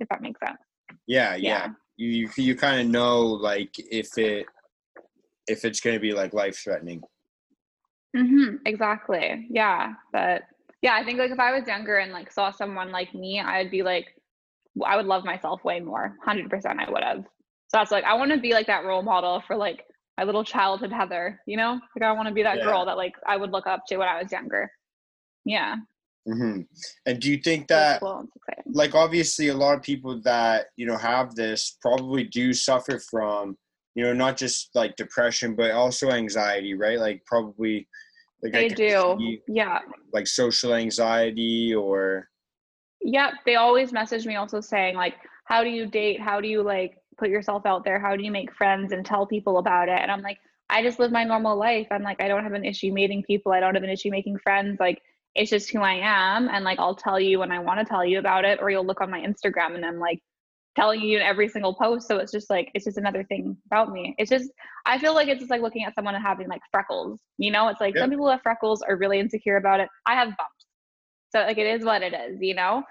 If that makes sense. yeah yeah, Yeah. you you, you kind of know like if it if it's going to be like life threatening Mm-hmm, exactly. Yeah. But yeah, I think like if I was younger and like saw someone like me, I'd be like, I would love myself way more. 100% I would have. So that's like, I want to be like that role model for like my little childhood Heather, you know? Like I want to be that Yeah. girl that like I would look up to when I was younger. Yeah. hmm And do you think that, cool. Like, obviously, a lot of people that you know have this probably do suffer from, you know, not just like depression, but also anxiety, right? Like, probably, like, They do. see, Yeah. like social anxiety or Yep. They always message me also saying like, how do you date? How do you like put yourself out there? How do you make friends and tell people about it? And I'm like, I just live my normal life. I'm like, I don't have an issue meeting people. I don't have an issue making friends. Like, it's just who I am. And like, I'll tell you when I want to tell you about it, or you'll look on my Instagram and I'm like telling you in every single post. So it's just like, it's just another thing about me. It's just, I feel like it's just like looking at someone and having like freckles. You know, it's like Yeah. some people who have freckles are really insecure about it. I have bumps. So like, it is what it is, you know?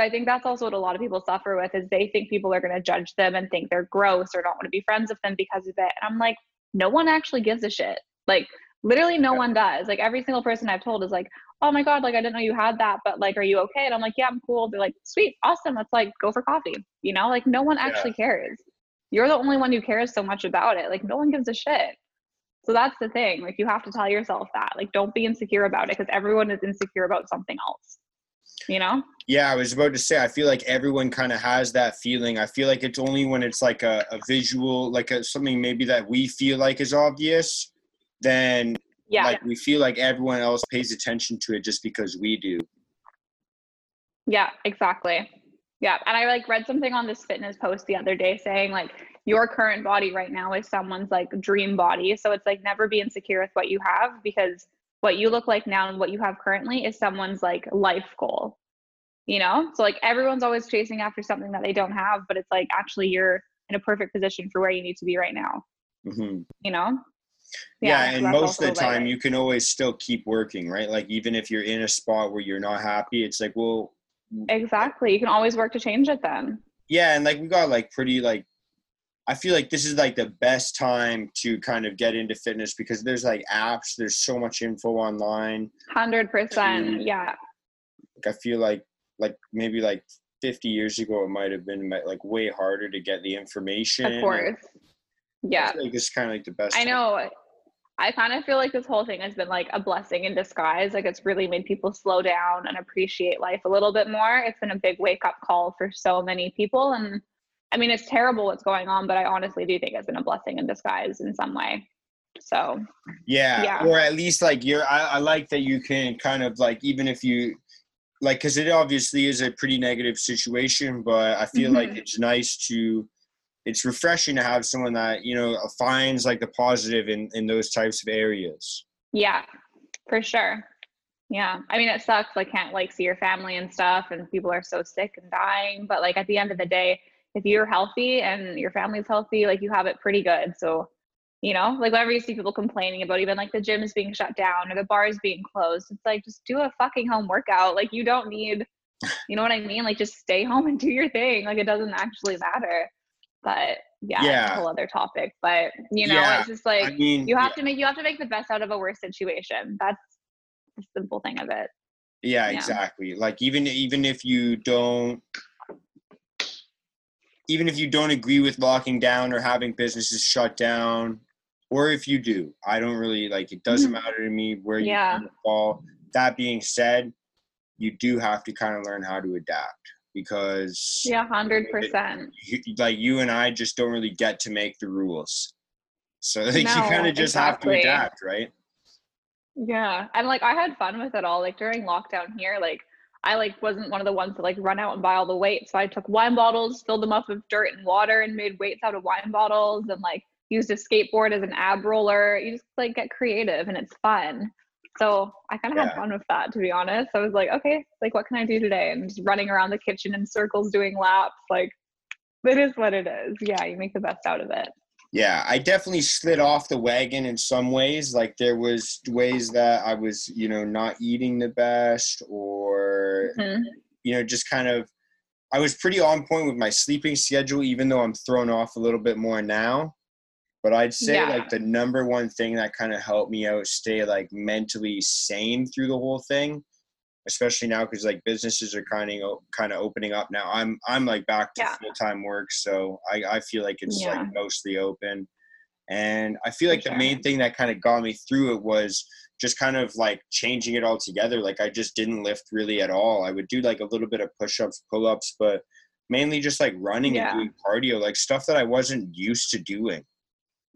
So I think that's also what a lot of people suffer with is they think people are going to judge them and think they're gross or don't want to be friends with them because of it. And I'm like, no one actually gives a shit. Like literally no one does. Like every single person I've told is like, oh my God, like I didn't know you had that, but like, are you okay? And I'm like, yeah, I'm cool. They're like, sweet, awesome. Let's like go for coffee. You know, like no one actually cares. You're the only one who cares so much about it. Like no one gives a shit. So that's the thing. Like you have to tell yourself that. Like don't be insecure about it because everyone is insecure about something else. You know? Yeah, I was about to say, I feel like everyone kind of has that feeling. I feel like it's only when it's like a, a visual, like a, something maybe that we feel like is obvious, then Yeah. like we feel like everyone else pays attention to it just because we do. Yeah, exactly. Yeah. And I like read something on this fitness post the other day saying like your current body right now is someone's like dream body. So it's like never be insecure with what you have because what you look like now and what you have currently is someone's like life goal. You know? So like everyone's always chasing after something that they don't have, but it's like actually you're in a perfect position for where you need to be right now. hmm You know? Yeah, so and most of the time like- you can always still keep working, right? Like even if you're in a spot where you're not happy, it's like, well, Exactly. You can always work to change it then. yeah, and like we got like pretty like I feel like this is like the best time to kind of get into fitness because there's like apps, there's so much info online. Hundred percent. Mm. Yeah. Like I feel like like maybe like 50 years ago it might have been like way harder to get the information. Of course. Yeah. I feel like this is kind of like the best. I time. know. I kind of feel like this whole thing has been like a blessing in disguise. Like it's really made people slow down and appreciate life a little bit more. It's been a big wake up call for so many people. And I mean, it's terrible what's going on, but I honestly do think it's been a blessing in disguise in some way. So, Yeah, Yeah. or at least like you're. I, I like that you can kind of like even if you like because it obviously is a pretty negative situation, but I feel like Mhm. it's nice to. It's refreshing to have someone that you know finds like the positive in in those types of areas. yeah, for sure. Yeah. I mean, it sucks. Like, can't like see your family and stuff, and people are so sick and dying. But like at the end of the day, if you're healthy and your family's healthy, like you have it pretty good. So, you know, like whenever you see people complaining about even like the gyms being shut down or the bars being closed, it's like just do a fucking home workout. Like you don't need, you know what I mean? Like just stay home and do your thing. Like it doesn't actually matter. But yeah, Yeah. a whole other topic. But you know, Yeah, it's just like I mean, you have to make you have to make the best out of a worse situation. That's the simple thing of it. Yeah, Yeah. exactly. Like even even if you don't even if you don't agree with locking down or having businesses shut down, or if you do, I don't really like it doesn't matter to me where you Mm-hmm. Yeah. fall. That being said, you do have to kind of learn how to adapt because Yeah, hundred percent. like you and I just don't really get to make the rules. So <laughs> like, you kind of just have to adapt, right? Yeah. And like I had fun with it all. Like during lockdown here, like I like wasn't one of the ones to like run out and buy all the weights. So I took wine bottles, filled them up with dirt and water and made weights out of wine bottles and like used a skateboard as an ab roller. You just like get creative and it's fun. So I kind of Yeah. had fun with that to be honest. I was like, okay, like what can I do today? And just running around the kitchen in circles doing laps. Like it is what it is. Yeah, you make the best out of it. Yeah, I definitely slid off the wagon in some ways. Like there was ways that I was, you know, not eating the best or Mhm. you know, just kind of I was pretty on point with my sleeping schedule even though I'm thrown off a little bit more now. But I'd say Yeah. like the number one thing that kind of helped me out stay like mentally sane through the whole thing, especially now because like businesses are kind of kind of opening up now. I'm I'm like back to Yeah. full time work, so I I feel like it's Yeah. like mostly open, and I feel like the main thing that kind of got me through it was just kind of like changing it all together. Like I just didn't lift really at all. I would do like a little bit of push ups, pull ups, but mainly just like running Yeah. and doing cardio, like stuff that I wasn't used to doing.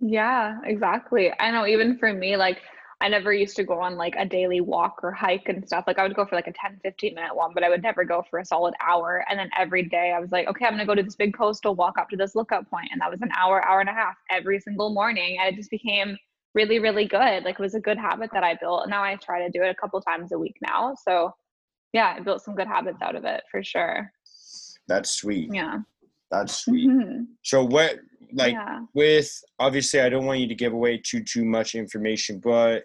Yeah, exactly. I know even for me, like I never used to go on like a daily walk or hike and stuff. Like I would go for like a 10, 15 minute one, but I would never go for a solid hour. And then every day I was like, okay, I'm gonna go to this big coastal walk up to this lookout point. And that was an hour, hour and a half every single morning. And it just became really, really good. Like it was a good habit that I built. And now I try to do it a couple times a week now. So yeah, I built some good habits out of it for sure. That's sweet. Yeah. That's <laughs> sweet. Mhm. So what like yeah. with obviously I don't want you to give away too too much information, but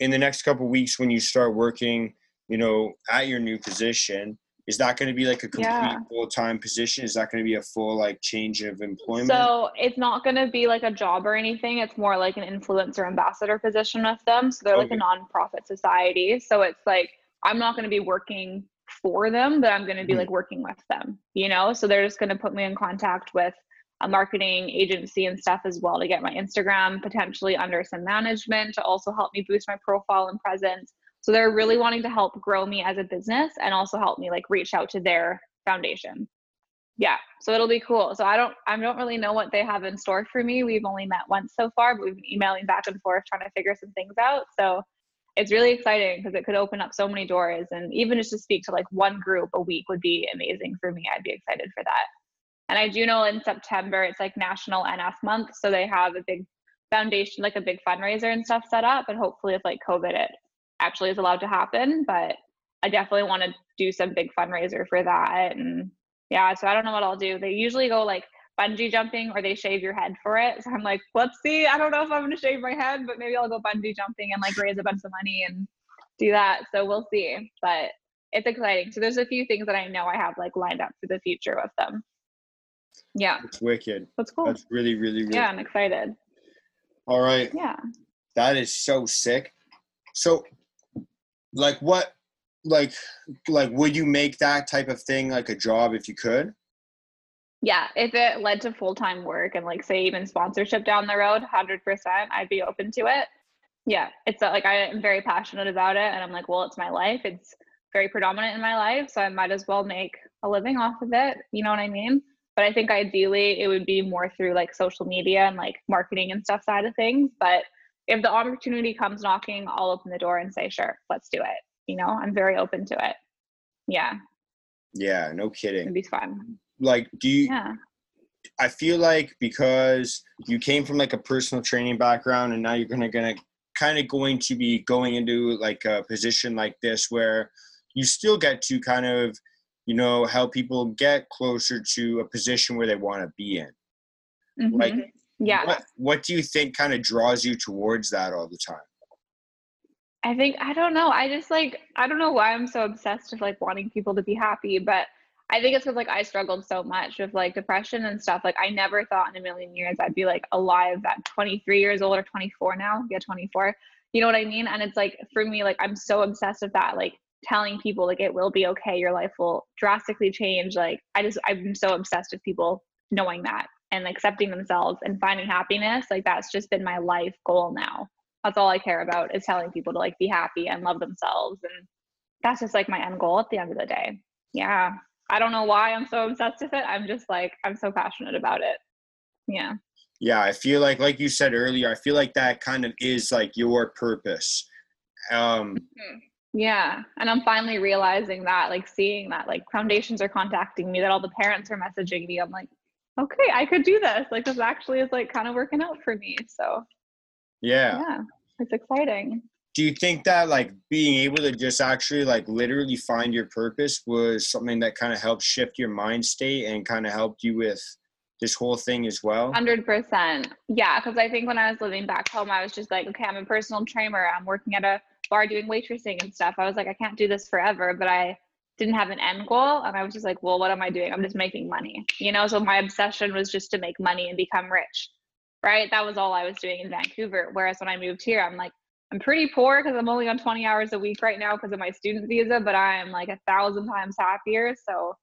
in the next couple weeks when you start working, you know, at your new position, is that going to be like a complete Yeah. full time position? Is that going to be a full like change of employment? So it's not going to be like a job or anything. It's more like an influencer ambassador position with them. So they're like a nonprofit society. So it's like I'm not going to be working for them, but I'm going to be Mhm. like working with them, you know? So they're just going to put me in contact with a marketing agency and stuff as well to get my Instagram potentially under some management to also help me boost my profile and presence. So they're really wanting to help grow me as a business and also help me like reach out to their foundation. Yeah so it'll be cool. So i don't i don't really know what they have in store for me. We've only met once so far but we've been emailing back and forth trying to figure some things out. So it's really exciting because it could open up so many doors and even just to speak to like one group a week would be amazing for me. I'd be excited for that and i do know in september it's like national nf month so they have a big foundation like a big fundraiser and stuff set up and hopefully if like covid it actually is allowed to happen but i definitely want to do some big fundraiser for that and yeah, so I don't know what I'll do. They usually go like bungee jumping or they shave your head for it. So I'm like, let's see. I don't know if I'm gonna shave my head, but maybe I'll go bungee jumping and like raise a bunch of money and do that. So we'll see. But it's exciting. So there's a few things that I know I have like lined up for the future with them. Yeah, It's wicked. that's cool. That's really, really, really Yeah, I'm excited. all right. Yeah. That is so sick. So like what like like would you make that type of thing like a job if you could? Yeah, if it led to full time work and like say even sponsorship down the road, hundred percent, I'd be open to it. Yeah, it's uh, like I am very passionate about it, and I'm like, well, it's my life. It's very predominant in my life, so I might as well make a living off of it. You know what I mean? But I think ideally it would be more through like social media and like marketing and stuff side of things. But if the opportunity comes knocking, I'll open the door and say, sure, let's do it. You know, I'm very open to it. Yeah, Yeah, no kidding. it'd be fun. Like do you Yeah. I feel like because you came from like a personal training background and now you're gonna gonna kind of going to be going into like a position like this where you still get to kind of you know help people get closer to a position where they want to be in. Like, Mhm. yeah. What what do you think kind of draws you towards that all the time? I think I don't know. I just like I don't know why I'm so obsessed with like wanting people to be happy, but I think it's because like I struggled so much with like depression and stuff. Like I never thought in a million years I'd be like alive at 23 years old or 24 now. Yeah, 24. You know what I mean? And it's like for me, like I'm so obsessed with that. Like telling people like it will be okay. Your life will drastically change. Like I just I'm so obsessed with people knowing that and accepting themselves and finding happiness. Like that's just been my life goal now that's all I care about is telling people to like be happy and love themselves. And that's just like my end goal at the end of the day. Yeah. I don't know why I'm so obsessed with it. I'm just like, I'm so passionate about it. Yeah. Yeah, I feel like like you said earlier, I feel like that kind of is like your purpose. Um Yeah. And I'm finally realizing that, like seeing that, like foundations are contacting me, that all the parents are messaging me. I'm like, okay, I could do this. Like this actually is like kind of working out for me. So yeah. yeah, it's exciting. do you think that like being able to just actually like literally find your purpose was something that kind of helped shift your mind state and kind of helped you with this whole thing as well Hundred percent. Yeah, because I think when I was living back home, I was just like, okay, I'm a personal trainer. I'm working at a bar doing waitressing and stuff. I was like, I can't do this forever, but I didn't have an end goal, and I was just like, well, what am I doing? I'm just making money, you know. So my obsession was just to make money and become rich. right? That was all I was doing in Vancouver. Whereas when I moved here, I'm like, I'm pretty poor because I'm only on 20 hours a week right now because of my student visa, but I'm like a thousand times happier. So,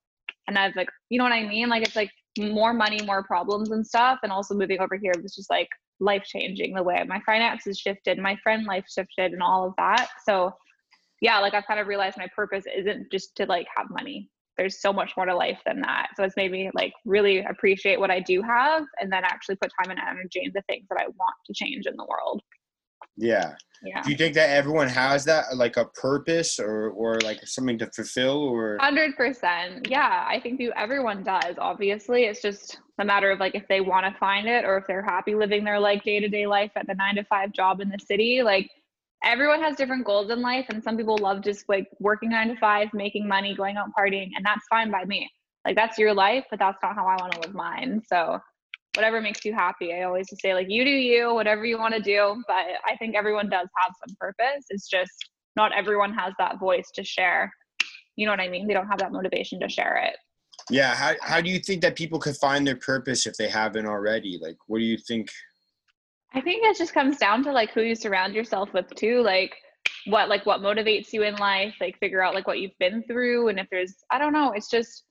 and I was like, you know what I mean? Like, it's like more money, more problems and stuff. And also moving over here was just like life changing the way my finances shifted, my friend life shifted, and all of that. So, yeah, like I've kind of realized my purpose isn't just to like have money. There's so much more to life than that. So it's made me like really appreciate what I do have and then actually put time and energy into things that I want to change in the world. Yeah. Yeah. Do you think that everyone has that, like a purpose or, or like something to fulfill or? Hundred percent. Yeah, I think you, everyone does. Obviously, it's just a matter of like if they want to find it or if they're happy living their like day to day life at the nine to five job in the city. Like everyone has different goals in life, and some people love just like working nine to five, making money, going out partying, and that's fine by me. Like that's your life, but that's not how I want to live mine. So whatever makes you happy. I always just say like you do you, whatever you want to do. But I think everyone does have some purpose. It's just not everyone has that voice to share. You know what I mean? They don't have that motivation to share it. Yeah. How, how do you think that people could find their purpose if they haven't already? Like, what do you think? I think it just comes down to like who you surround yourself with too. Like what like what motivates you in life. Like figure out like what you've been through, and if there's I don't know. It's just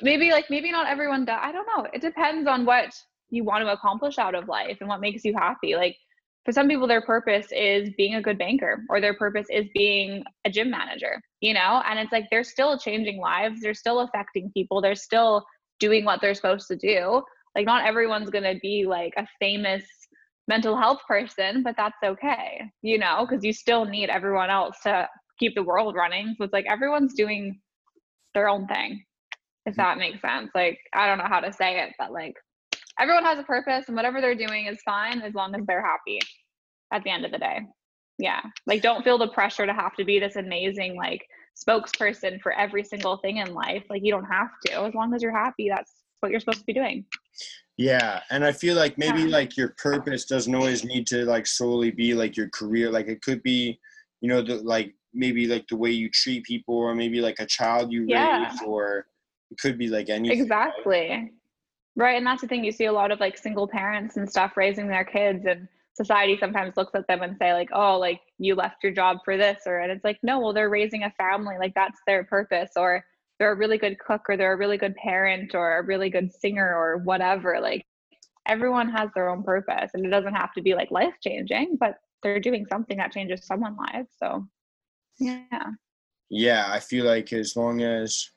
maybe like maybe not everyone does. I don't know. It depends on what you want to accomplish out of life and what makes you happy. Like for some people, their purpose is being a good banker or their purpose is being a gym manager, you know? And it's like they're still changing lives, they're still affecting people, they're still doing what they're supposed to do. Like, not everyone's going to be like a famous mental health person, but that's okay, you know, because you still need everyone else to keep the world running. So it's like everyone's doing their own thing, if mm. that makes sense. Like, I don't know how to say it, but like everyone has a purpose and whatever they're doing is fine as long as they're happy at the end of the day. Yeah. Like don't feel the pressure to have to be this amazing like spokesperson for every single thing in life. Like you don't have to. As long as you're happy, that's what you're supposed to be doing. Yeah, and I feel like maybe Yeah. like your purpose doesn't always need to like solely be like your career. Like it could be, you know, the like maybe like the way you treat people, or maybe like a child you Yeah. raise, or it could be like anything. Exactly. Right. And that's the thing. You see a lot of like single parents and stuff raising their kids and society sometimes looks at them and say like, oh, like you left your job for this or and it's like, no, well, they're raising a family. Like that's their purpose. Or they're a really good cook or they're a really good parent or a really good singer or whatever. Like everyone has their own purpose and it doesn't have to be like life changing, but they're doing something that changes someone's life. So yeah. Yeah, I feel like as long as.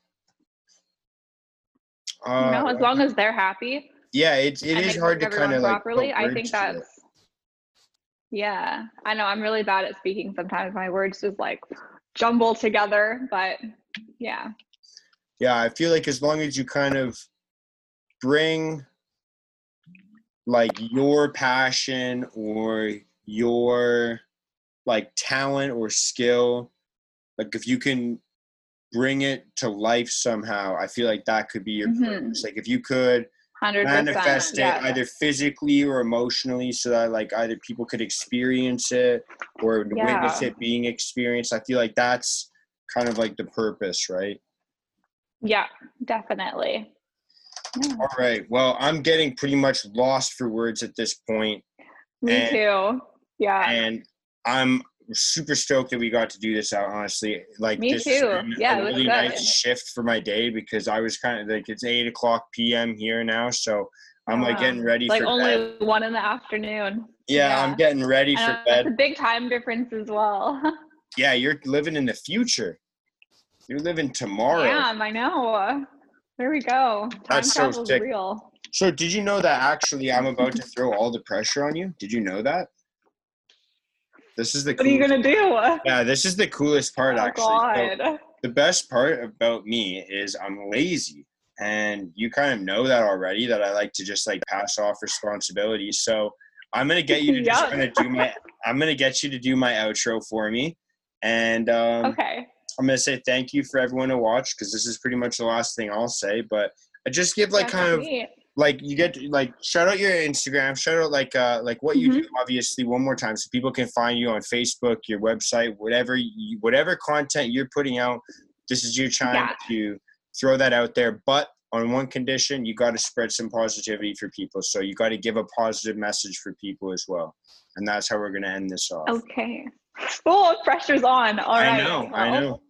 You know, Uh, as long as they're happy, yeah, it's it and is hard to kind of like properly. I think it. that's yeah. I know I'm really bad at speaking sometimes. My words just like jumble together, but yeah. yeah i feel like as long as you kind of bring like your passion or your like talent or skill like if you can bring it to life somehow i feel like that could be your Mhm. purpose like if you could Hundred manifest it Yeah. either physically or emotionally so that like either people could experience it or witness it being experienced i feel like that's kind of like the purpose right yeah, definitely. Yeah. All right. Well, I'm getting pretty much lost for words at this point, Me And- too. Yeah. and I'm super stoked that we got to do this out. Honestly, like Me this too. Yeah, a it was really good. nice shift for my day because I was kind of like it's eight o'clock p.m. here now, so I'm like getting ready for like for only bed. one in the afternoon. Yeah, yeah. I'm getting ready I for It's a bed. big time difference as well. <laughs> Yeah, you're living in the future. You're living tomorrow. Damn, I know. There we go. Time That's so sick. real. So, did you know that actually I'm about to throw all the pressure on you? Did you know that? This is the What are you coolest- gonna do? <laughs> Yeah, this is the coolest part oh actually. So the best part about me is I'm lazy. And you kind of know that already that I like to just like pass off responsibilities. So I'm gonna get you to just <laughs> kind of do my I'm gonna get you to do my outro for me. And um, okay. I'm gonna say thank you for everyone to watch because this is pretty much the last thing I'll say. But I just give like Yeah, kind of. Like you get to, like shout out your Instagram, shout out like uh like what you Mm-hmm. do obviously one more time so people can find you on Facebook, your website, whatever you, whatever content you're putting out. This is your time Yeah. to throw that out there. But on one condition, you got to spread some positivity for people. So you got to give a positive message for people as well. And that's how we're going to end this off. Okay. Oh, pressure's on. All right. I know. I know.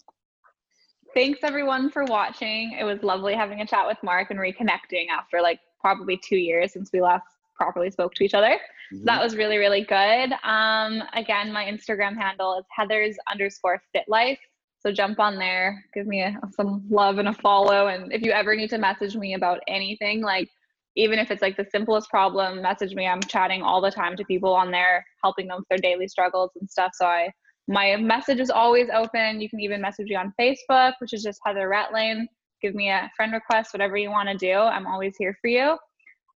Thanks everyone for watching. It was lovely having a chat with Mark and reconnecting after like probably two years since we last properly spoke to each other. Mhm. That was really, really good. Um, again, my Instagram handle is Heather's underscore fit life. So jump on there, give me a, some love and a follow. And if you ever need to message me about anything, like even if it's like the simplest problem, message me. I'm chatting all the time to people on there, helping them with their daily struggles and stuff. So I my message is always open. You can even message me on Facebook, which is just Heather Ratlane. Give me a friend request, whatever you want to do. I'm always here for you.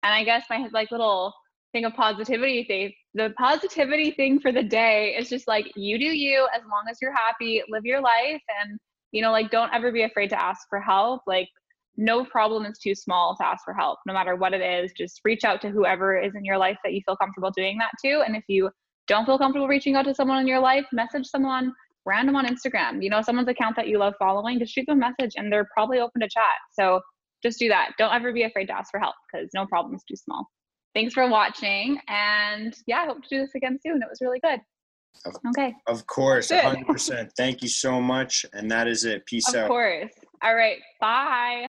And I guess my like little thing of positivity thing, the positivity thing for the day is just like you do you as long as you're happy, live your life and you know, like don't ever be afraid to ask for help. Like no problem is too small to ask for help, no matter what it is. Just reach out to whoever is in your life that you feel comfortable doing that to. And if you don't feel comfortable reaching out to someone in your life, message someone random on Instagram. You know, someone's account that you love following, just shoot them a message and they're probably open to chat. So just do that. Don't ever be afraid to ask for help because no problem is too small. Thanks for watching. And yeah, I hope to do this again soon. It was really good. Okay. Of course, 100%. Thank you so much. And that is it. Peace Of out. Of course. All right. Bye.